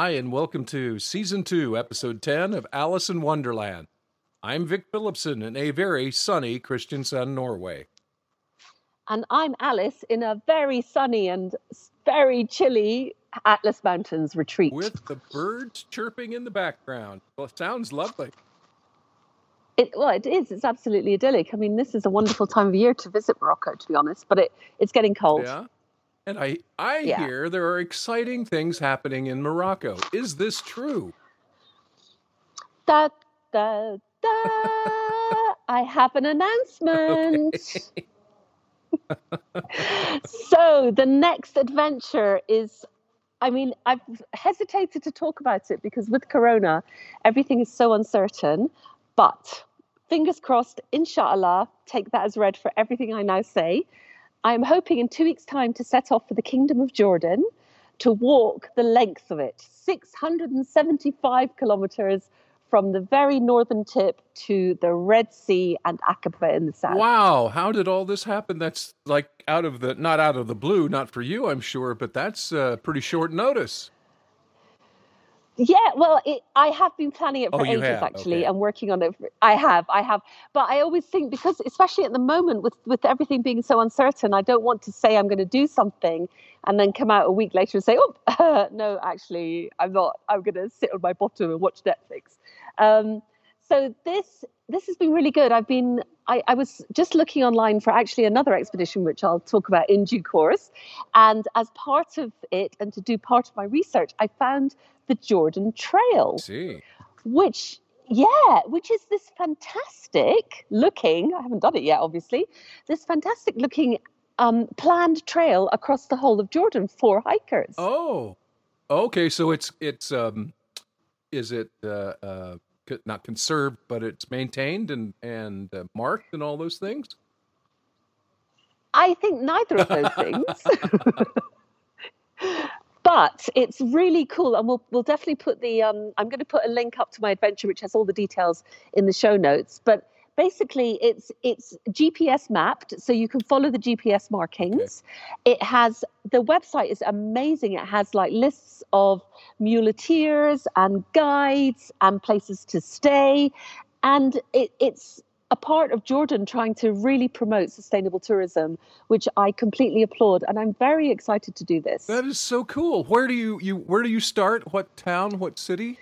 Hi, and welcome to season two, episode 10 of Alice in Wanderland. I'm Vic Phillipson in a very sunny Kristiansand, Norway. And I'm Alice in a very sunny and very chilly Atlas Mountains retreat. With the birds chirping in the background. Well, it sounds lovely. It, well, it is. It's absolutely idyllic. I mean, this is a wonderful time of year to visit Morocco, to be honest, but it, it's getting cold. Yeah. And I, I Yeah. hear there are exciting things happening in Morocco. Is this true? Da, da, da. I have an announcement. so, the next adventure is. I mean, I've hesitated to talk about it because with Corona, everything is so uncertain. But fingers crossed, inshallah, take that as read for everything I now say. I'm hoping in two weeks' time to set off for the Kingdom of Jordan to walk the length of it 675 kilometers from the very northern tip to the Red Sea and Aqaba in the south. Wow, how did all this happen? That's like out of the, not out of the blue, not for you, I'm sure, but that's uh, pretty short notice. Yeah, well, it, I have been planning it for Oh, ages have, actually, okay. and working on it. For, I have, I have, but I always think because, especially at the moment, with with everything being so uncertain, I don't want to say I'm going to do something and then come out a week later and say, "Oh, no, actually, I'm not. I'm going to sit on my bottom and watch Netflix." Um, so this this has been really good. I've been I, I was just looking online for actually another expedition, which I'll talk about in due course. And as part of it, and to do part of my research, I found the Jordan Trail see. which yeah which is this fantastic looking i haven't done it yet obviously this fantastic looking um, planned trail across the whole of jordan for hikers Oh, okay. So it's it's um, is it uh, uh, not conserved, but it's maintained and and uh, marked and all those things? i think neither of those things but it's really cool and we'll, we'll definitely put the um, i'm going to put a link up to my adventure which has all the details in the show notes but basically it's it's gps mapped so you can follow the gps markings it has the website is amazing it has like lists of muleteers and guides and places to stay and it, it's a part of jordan trying to really promote sustainable tourism which i completely applaud and i'm very excited to do this That is so cool. Where do you you where do you start? What town? What city?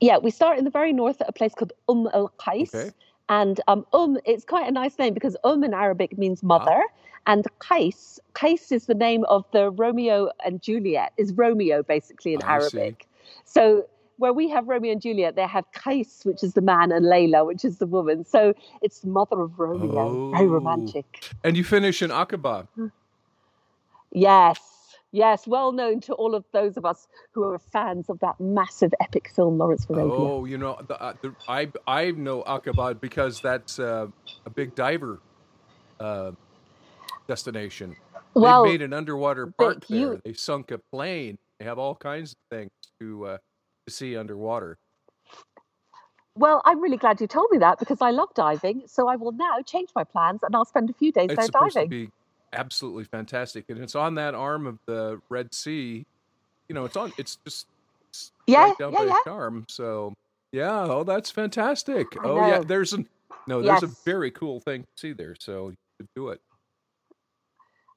Yeah, we start in the very north at a place called Umm al Qais. Okay. And um, Umm, it's quite a nice name because Umm in Arabic means mother. And Qais, Qais is the name of the Romeo and Juliet, is Romeo basically in I see. Arabic. So where we have Romeo and Juliet, they have Qais, which is the man, and Layla, which is the woman. So it's the mother of Romeo. Very Oh. romantic. And you finish in Aqaba. Yes, yes, well known to all of those of us who are fans of that massive epic film, Lawrence of Arabia. Oh, you know, the, uh, the, I I know Aqaba because that's uh, a big diver uh, destination. well, they made an underwater park there. you- They sunk a plane. They have all kinds of things to uh, to see underwater. Well, I'm really glad you told me that because I love diving. So I will now change my plans and I'll spend a few days It's there diving. Absolutely fantastic, and it's on that arm of the Red Sea. You know, it's on. It's just it's Yeah, right down yeah, by yeah. Sharm. So yeah, oh, that's fantastic. I oh yeah, there's an no, there's a very cool thing to see there. So you should do it.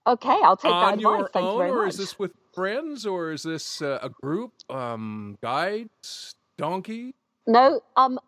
Okay, I'll take that on advice. your Thank you own, or much. is this with friends, or is this uh, a group? Um, guides, donkey. No, um,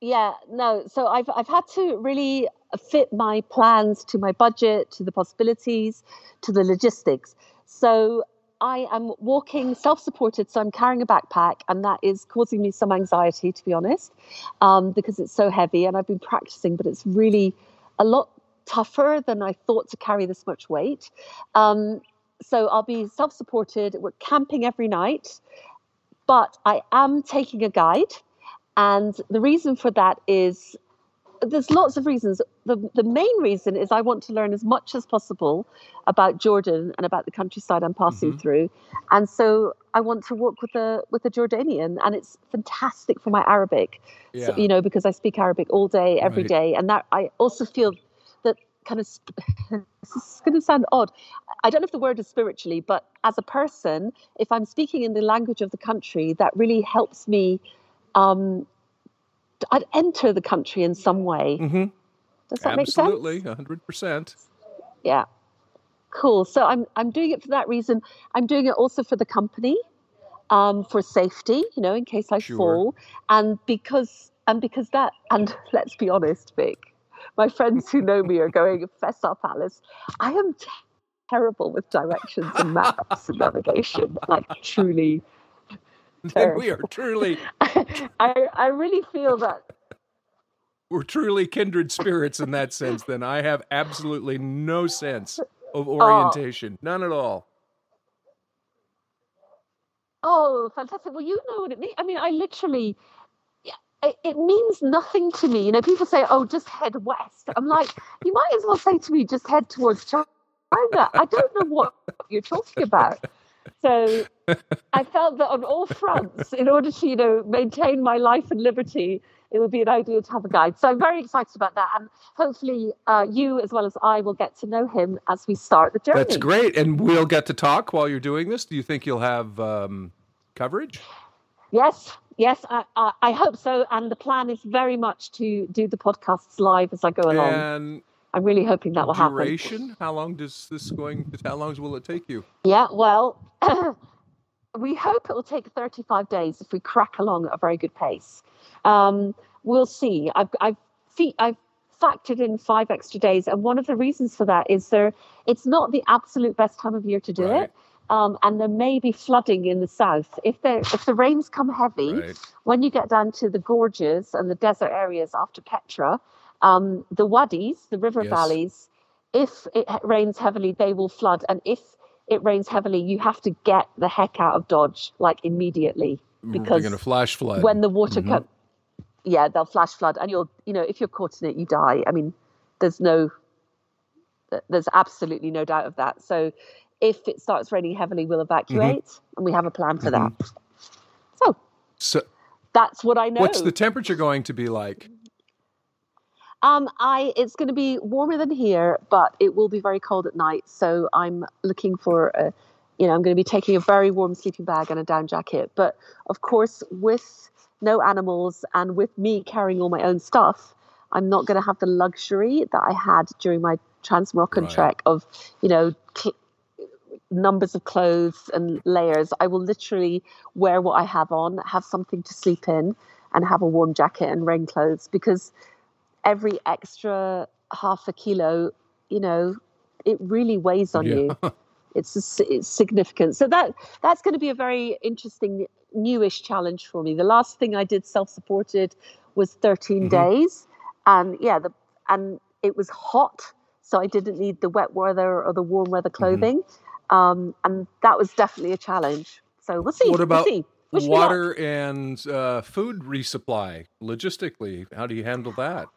yeah, no. So I've I've had to really fit my plans to my budget, to the possibilities, to the logistics. So I am walking self-supported, so I'm carrying a backpack, and that is causing me some anxiety, to be honest, um, because it's so heavy. And I've been practicing, but it's really a lot tougher than I thought to carry this much weight. Um, so I'll be self-supported. We're camping every night, but I am taking a guide. And the reason for that is there's lots of reasons. The, the main reason is I want to learn as much as possible about Jordan and about the countryside I'm passing Mhm. through. And so I want to walk with a with a Jordanian and it's fantastic for my Arabic. Yeah. So, you know, because I speak Arabic all day, every Right. day. And that I also feel that kind of this is going to sound odd. I don't know if the word is spiritually, but as a person, if I'm speaking in the language of the country, that really helps me. Um, I'd enter the country in some way. Mm-hmm. Does that Absolutely, make sense? Absolutely, hundred percent. Yeah. Cool. So I'm I'm doing it for that reason. I'm doing it also for the company, um, for safety, you know, in case I Sure. fall, and because and because that and let's be honest, Vic, my friends who know me are going, fess up, Alice. I am t- terrible with directions and maps and navigation. Like truly, Then we are truly, I I really feel that we're truly kindred spirits in that sense. Then I have absolutely no sense of oh. orientation, none at all. Oh, fantastic. Well, you know what it means. I mean, I literally, it, it means nothing to me. You know, people say, oh, just head west. I'm like, you might as well say to me, just head towards China. I don't know what you're talking about. So I felt that on all fronts, in order to, you know, maintain my life and liberty, it would be an idea to have a guide. So I'm very excited about that. And hopefully uh, you, as well as I, will get to know him as we start the journey. That's great, and we'll get to talk while you're doing this. Do you think you'll have um, coverage? Yes, yes, I, I, I hope so. And the plan is very much to do the podcasts live as I go along. And I'm really hoping that will happen. duration? How long does this going? How long will it take you? Yeah, well, we hope it will take 35 days if we crack along at a very good pace. Um, we'll see. I've, I've, I've factored in five extra days, and one of the reasons for that is there. It's not the absolute best time of year to do Right. it. Um, and there may be flooding in the south if there if the rains come heavy. Right. when you get down to the gorges and the desert areas after Petra, um, the wadis, the river Yes. valleys, if it rains heavily, they will flood. And if it rains heavily, you have to get the heck out of Dodge like immediately mm, We're because going to flash flood. when the water Mhm. comes, yeah, they'll flash flood, and you'll, you know, if you're caught in it, you die. I mean, there's no, there's absolutely no doubt of that. So, if it starts raining heavily, we'll mm-hmm. evacuate, and we have a plan for mm-hmm. that. So so, that's what I know. what's the temperature going to be like? Um, I it's going to be warmer than here, but it will be very cold at night. So I'm looking for a, you know, I'm going to be taking a very warm sleeping bag and a down jacket. But of course, with no animals and with me carrying all my own stuff, I'm not going to have the luxury that I had during my Trans Moroccan Right. trek of, you know, cl- numbers of clothes and layers. I will literally wear what I have on, have something to sleep in, and have a warm jacket and rain clothes because every extra half a kilo, you know, it really weighs on Yeah. you. It's, a it's significant. So that that's going to be a very interesting newish challenge for me. The last thing I did self-supported was 13 Mhm. days, and yeah, the and it was hot, so I didn't need the wet weather or the warm weather Mm-hmm. clothing, um, and that was definitely a challenge. So we'll see. What about we'll see. Wish me luck. Water and uh, food resupply logistically. How do you handle that?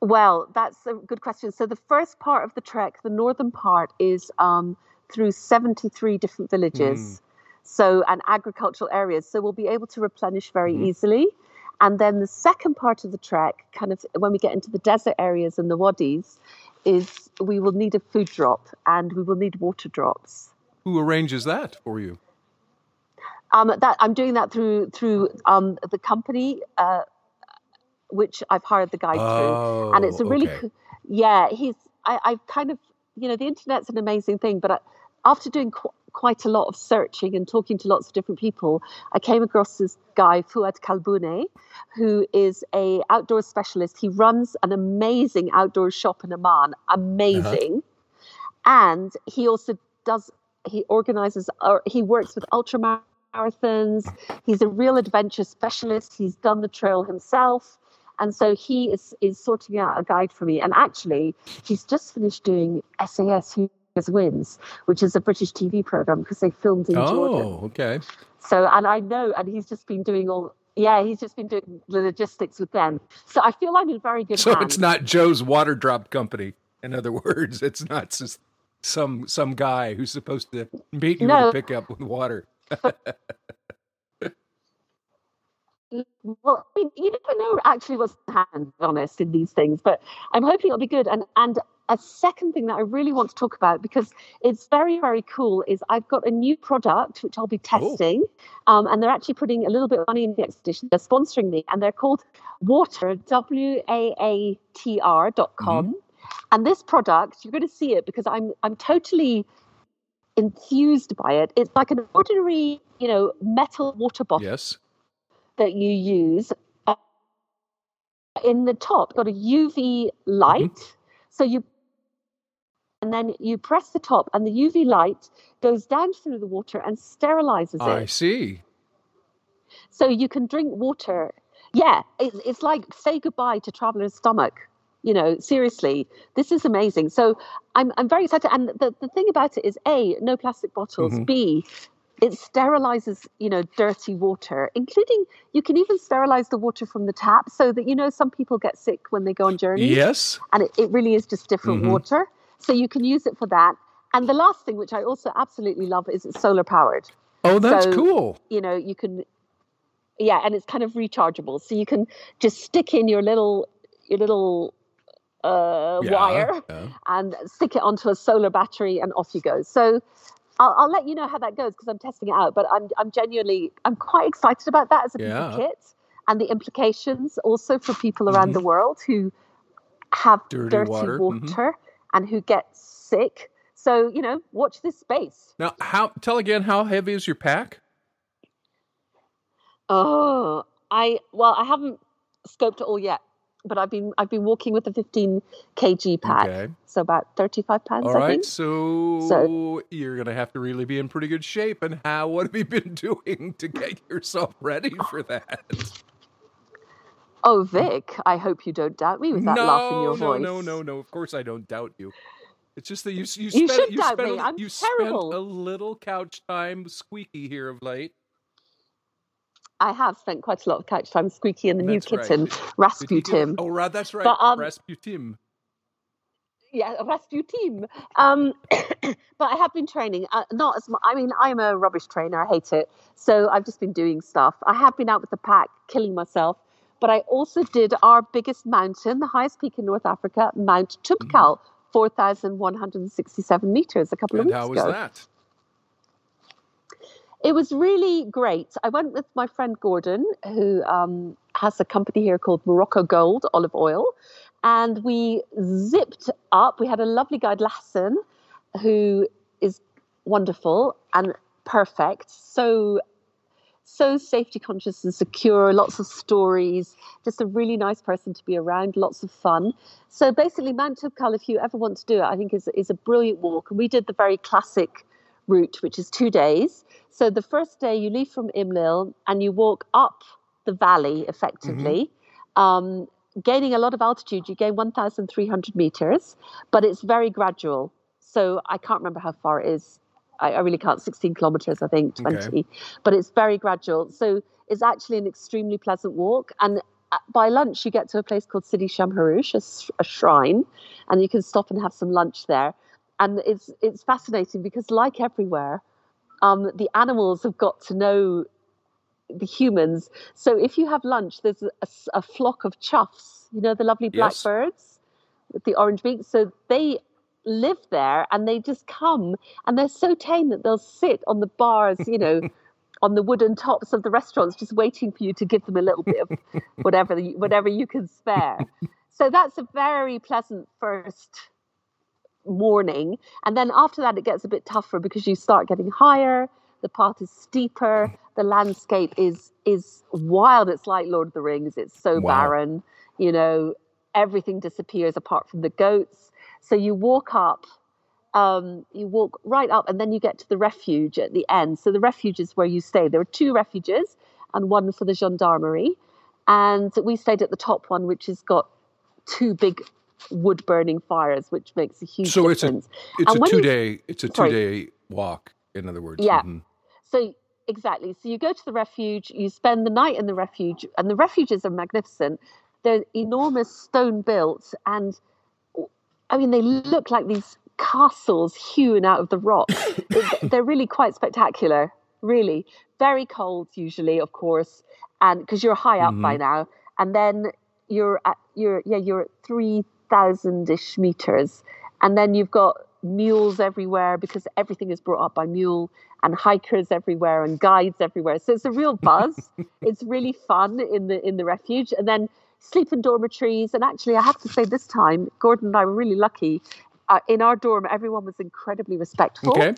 Well, that's a good question. So the first part of the trek, the northern part, is um, through 73 different villages. Mm. So and agricultural areas. So we'll be able to replenish very Mhm. easily. And then the second part of the trek, kind of when we get into the desert areas and the wadis, is we will need a food drop and we will need water drops. Who arranges that for you? Um, that I'm doing that through through um, the company, uh, which I've hired the guide through. Oh, and it's a oh, really okay. yeah he's I, i've kind of you know the internet's an amazing thing but I, after doing qu- quite a lot of searching and talking to lots of different people i came across this guy fuad kalbune who is a outdoor specialist he runs an amazing outdoor shop in amman uh-huh. amazing and he also does he organizes or he works with ultramarathons. he's a real adventure specialist he's done the trail himself and so he is is sorting out a guide for me and actually he's just finished doing sas who wins which is a british tv program because they filmed in jordan Oh, okay. so and i know and he's just been doing all yeah he's just been doing the logistics with them so i feel i'm in very good So hands it's not Joe's water drop company. In other words, it's not just some some guy who's supposed to meet you No. to pick up with water. well, I mean, you never know actually what's happened, honest, in these things, but I'm hoping it'll be good. And and a second thing that I really want to talk about because it's very, very cool is I've got a new product which I'll be oh. testing. Um, and they're actually putting a little bit of money in the expedition. They're sponsoring me and they're called Waatr W A A T R dot com. Mm-hmm. And this product, you're going to see it because I'm I'm totally enthused by it. It's like an ordinary, you know, metal water bottle. Yes that you use uh, in the top got a UV light. Mm-hmm. So you and then you press the top and the UV light goes down through the water and sterilizes it. I see. So you can drink water. Yeah, it's, it's like say goodbye to traveler's stomach. You know, seriously, this is amazing. So I'm, I'm very excited. And the, the thing about it is A, no plastic bottles. Mm-hmm. B, it sterilizes you know dirty water including you can even sterilize the water from the tap so that you know some people get sick when they go on journeys yes. and it, it really is just different mm-hmm. water. So you can use it for that. And the last thing which i also absolutely love is it's solar powered. Oh that's so, cool. you know you can yeah and it's kind of rechargeable. So you can just stick in your little your little uh, yeah, wire yeah. and stick it onto a solar battery and off you go. So I'll, I'll let you know how that goes because I'm testing it out. But I'm I'm genuinely I'm quite excited about that as a yeah. kit and the implications also for people around mm-hmm. the world who have dirty, dirty water, water mm-hmm. and who get sick. So you know, watch this space. Now, how tell again how heavy is your pack? Oh, I well, I haven't scoped it all yet but I've been I've been walking with a 15 kg pack, okay. so about 35 pounds. All right, so, so you're gonna have to really be in pretty good shape. And how what have you been doing to get yourself ready for that? Oh, Vic, I hope you don't doubt me with that no, laugh in your no, voice. No, no, no, no. Of course I don't doubt you. It's just that you you, you spent, should you doubt spent me. I'm you terrible. spent a little couch time squeaky here of late. I have spent quite a lot of couch time squeaky in the that's new kitten, right. Rasputin. Oh, right, that's right, but, um, Rasputin. Yeah, Rasputin. Um, but I have been training. Uh, not as much. I mean, I'm a rubbish trainer. I hate it. So I've just been doing stuff. I have been out with the pack, killing myself. But I also did our biggest mountain, the highest peak in North Africa, Mount Toubkal, mm-hmm. 4,167 meters a couple and of weeks ago. How was that? It was really great. I went with my friend Gordon, who um, has a company here called Morocco Gold Olive Oil, and we zipped up. We had a lovely guide, Lassen, who is wonderful and perfect. So so safety conscious and secure, lots of stories, just a really nice person to be around, lots of fun. So basically, Mount Toubkal, if you ever want to do it, I think is, is a brilliant walk. And we did the very classic route, which is two days. So the first day you leave from Imlil and you walk up the valley effectively, mm-hmm. um, gaining a lot of altitude. You gain 1,300 meters, but it's very gradual. So I can't remember how far it is. I, I really can't. 16 kilometers, I think, 20. Okay. But it's very gradual. So it's actually an extremely pleasant walk. And uh, by lunch, you get to a place called Sidi Shamharush, a, a shrine, and you can stop and have some lunch there and it's it's fascinating because like everywhere um, the animals have got to know the humans. So if you have lunch there's a, a flock of choughs, you know the lovely blackbirds yes. with the orange beaks. So they live there and they just come and they're so tame that they'll sit on the bars you know on the wooden tops of the restaurants just waiting for you to give them a little bit of whatever whatever you can spare. So that's a very pleasant first morning. And then after that, it gets a bit tougher because you start getting higher. The path is steeper. The landscape is is wild. It's like Lord of the Rings. It's so wow. barren. You know, everything disappears apart from the goats. So you walk up. Um, you walk right up, and then you get to the refuge at the end. So the refuge is where you stay. There are two refuges, and one for the gendarmerie. And we stayed at the top one, which has got two big wood burning fires, which makes a huge so difference. So it's a it's a two day it's a two day walk. In other words, yeah. Mm-hmm. So exactly. So you go to the refuge, you spend the night in the refuge, and the refuges are magnificent. They're enormous stone built, and I mean they look like these castles hewn out of the rock. They're really quite spectacular. really. Very cold usually, of course, and because you're high up by hmm now, and then you're at you're yeah you're at three thousand ish meters, and then you've got mules everywhere because everything is brought up by mule and hikers everywhere and guides everywhere. So it's a real buzz. it's really fun in the in the refuge, and then sleep in dormitories. And actually, I have to say, this time Gordon and I were really lucky. Uh, in our dorm, everyone was incredibly respectful. Okay.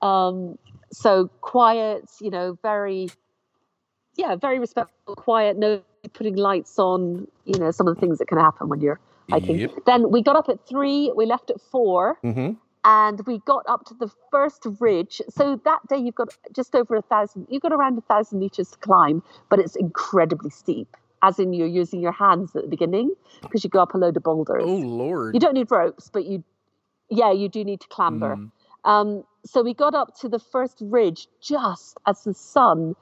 Um, so quiet, you know, very, yeah, very respectful, quiet, no putting lights on, you know, some of the things that can happen when you're hiking. Yep. Then we got up at three, we left at four, hmm and we got up to the first ridge. So that day you've got just over a thousand, you've got around a thousand meters to climb, but it's incredibly steep, as in you're using your hands at the beginning because you go up a load of boulders. Oh Lord. You don't need ropes, but you, yeah, you do need to clamber. Mm. Um, so we got up to the first ridge just as the sun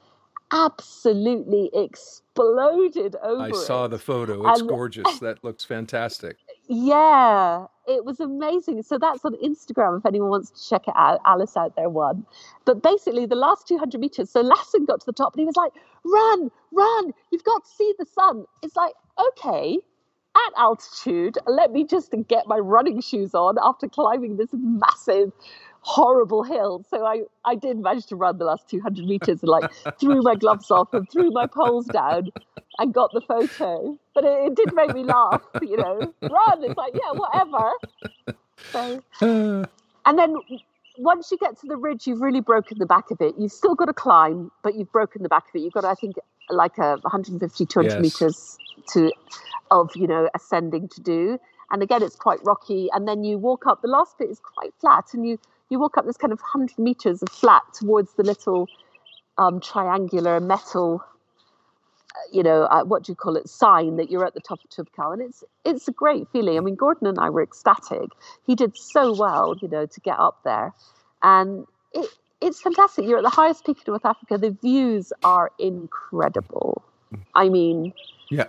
absolutely exploded over I saw it. the photo. It's And gorgeous. That looks fantastic. yeah, it was amazing. So that's on Instagram if anyone wants to check it out. Alice out there won. But basically, the last 200 meters, so Lassen got to the top and he was like, run, run, you've got to see the sun. It's like, okay, at altitude, let me just get my running shoes on after climbing this massive, horrible hill. So I, I did manage to run the last 200 meters and like threw my gloves off and threw my poles down and got the photo. But it, it did make me laugh, you know. Run! It's like, yeah, whatever. So, Uh, and then once you get to the ridge, you've really broken the back of it. You've still got to climb, but you've broken the back of it. You've got, I think, like a 150, 200 yes. meters to of you know ascending to do. And again, it's quite rocky. And then you walk up. The last bit is quite flat, and you you walk up this kind of 100 meters of flat towards the little um, triangular metal you know, uh, what do you call it, sign that you're at the top of Toubkal. And it's it's a great feeling. I mean, Gordon and I were ecstatic. He did so well, you know, to get up there. And it it's fantastic. You're at the highest peak in North Africa. The views are incredible. I mean, yeah.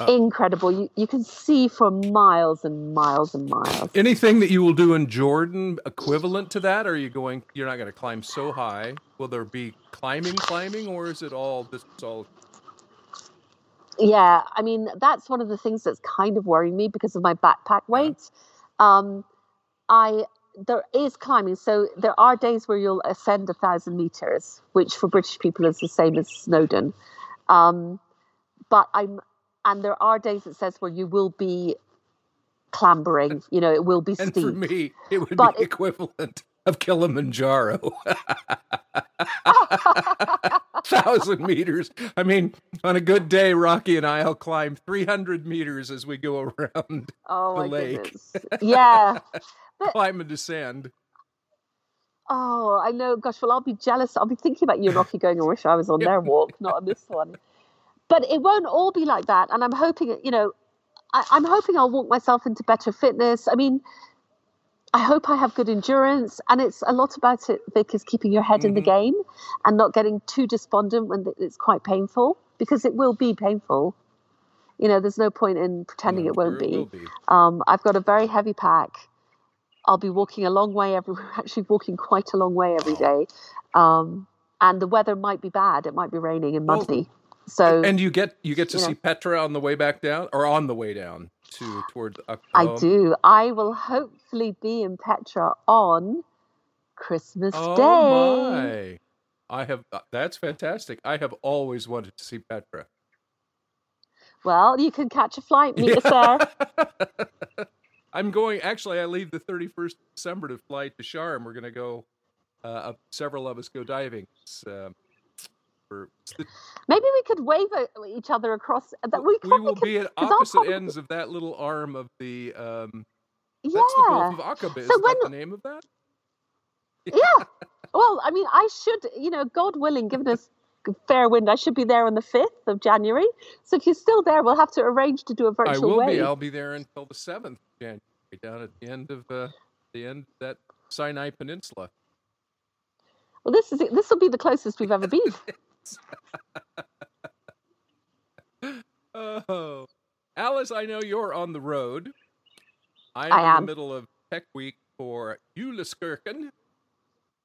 Uh, incredible. You you can see for miles and miles and miles. anything that you will do in Jordan equivalent to that? Or are you going? You're not going to climb so high. Will there be climbing, climbing, or is it all this is all? Yeah, I mean, that's one of the things that's kind of worrying me because of my backpack weight. Um, I there is climbing, so there are days where you'll ascend a thousand meters, which for British people is the same as Snowdon. Um, but I'm, and there are days it says where you will be clambering. You know, it will be And steep. for me, it would But be it- equivalent of Kilimanjaro. Thousand meters. I mean, on a good day, Rocky and I'll climb 300 meters as we go around, oh the lake. goodness! Yeah. climb and descend. Oh, I know. Gosh, well, I'll be jealous. I'll be thinking about you and Rocky going, I wish I was on their walk, not on this one. But it won't all be like that. And I'm hoping, you know, I, I'm hoping I'll walk myself into better fitness. I mean, I hope I have good endurance. And it's a lot about it, Vic, is keeping your head in the Mhm. game and not getting too despondent when it's quite painful, because it will be painful. You know, there's no point in pretending No, it won't be. will be. Um, I've got a very heavy pack. I'll be walking a long way every actually walking quite a long way every day. Um, and the weather might be bad. It might be raining and Well, muddy. So And you get you get to you know. see Petra on the way back down, or on the way down to towards. I do. I will hopefully be in Petra on Christmas Oh Day. my! I have. uh, That's fantastic. I have always wanted to see Petra. Well, you can catch a flight, meet us there. I'm going. Actually, I leave the 31st of December to fly to Sharm. We're going to go. Uh, several of us go diving. It's, for, Maybe we could wave at each other across. That we, we will could, be at opposite probably- ends of that little arm of the. Um, Yeah. That's the Gulf of Aqaba. Is So that when- the name of that? yeah. Well, I mean, I should, you know, God willing, given us fair wind, I should be there on the 5th of January. So if you're still there, we'll have to arrange to do a virtual I will wave. be. I'll be there until the 7th of January, down at the end of uh, the end of that Sinai Peninsula. Well, this is it. This will be the closest we've ever been. Oh, Alice, I know you're on the road. I'm I in the middle of Tech Week for Euliskirchen,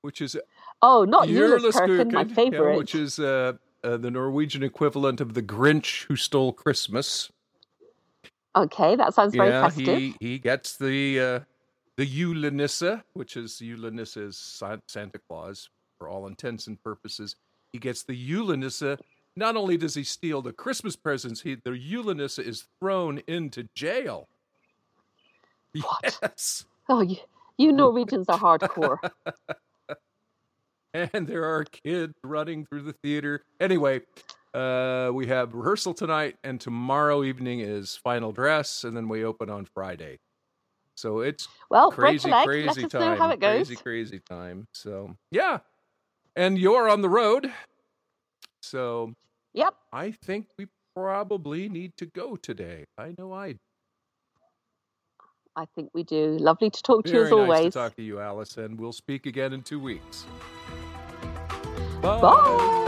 which is Oh, not Juleskirken, my yeah, favorite. which is uh, uh, the Norwegian equivalent of the Grinch who stole Christmas. okay, that sounds very yeah, festive. he he gets the uh, the Julenisse, which is Julenisse is Santa Claus for all intents and purposes. He gets the Julenisse. Not only does he steal the Christmas presents, he the Julenisse is thrown into jail. What? Yes, Oh, you, you Norwegians are hardcore. and there are kids running through the theater. Anyway, uh, we have rehearsal tonight, and tomorrow evening is final dress, and then we open on Friday. So it's Well, crazy, crazy Let time. know how it goes. Crazy, crazy time. So yeah, and you're on the road, so Yep. I think we probably need to go today. I know I. I think we do. Lovely to talk to you Very as nice always. to talk to you, Alice, and we'll speak again in two weeks. Bye. Bye.